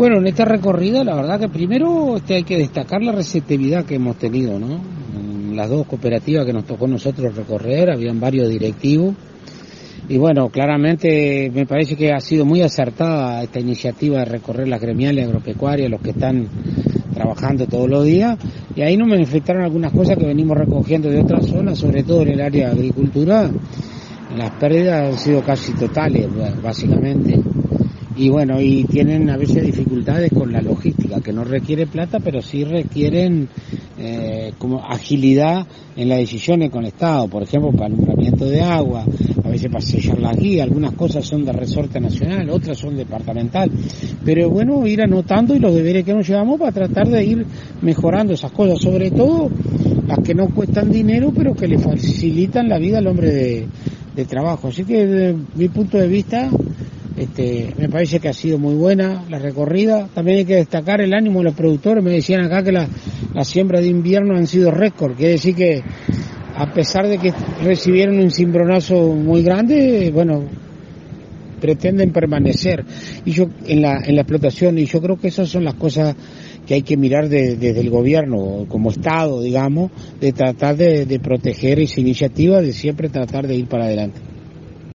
Bueno, en esta recorrida la verdad que primero este, hay que destacar la receptividad que hemos tenido, ¿no? Las dos cooperativas que nos tocó nosotros recorrer, habían varios directivos. Y bueno, claramente me parece que ha sido muy acertada esta iniciativa de recorrer las gremiales agropecuarias, los que están trabajando todos los días. Y ahí nos manifestaron algunas cosas que venimos recogiendo de otras zonas, sobre todo en el área de agricultura. Las pérdidas han sido casi totales, básicamente y bueno, y tienen a veces dificultades con la logística, que no requiere plata, pero sí requieren eh, como agilidad en las decisiones con Estado, por ejemplo, para alumbramiento de agua, a veces para sellar las guías, algunas cosas son de resorte nacional, otras son departamental, pero bueno ir anotando y los deberes que nos llevamos para tratar de ir mejorando esas cosas, sobre todo las que no cuestan dinero, pero que le facilitan la vida al hombre de, de trabajo. Así que desde mi punto de vista, este, me parece que ha sido muy buena la recorrida. También hay que destacar el ánimo de los productores. Me decían acá que las la siembras de invierno han sido récord. Quiere decir que a pesar de que recibieron un cimbronazo muy grande, bueno, pretenden permanecer y yo en la, en la explotación y yo creo que esas son las cosas que hay que mirar desde el gobierno como Estado, digamos, de tratar de, de proteger esa iniciativa, de siempre tratar de ir para adelante.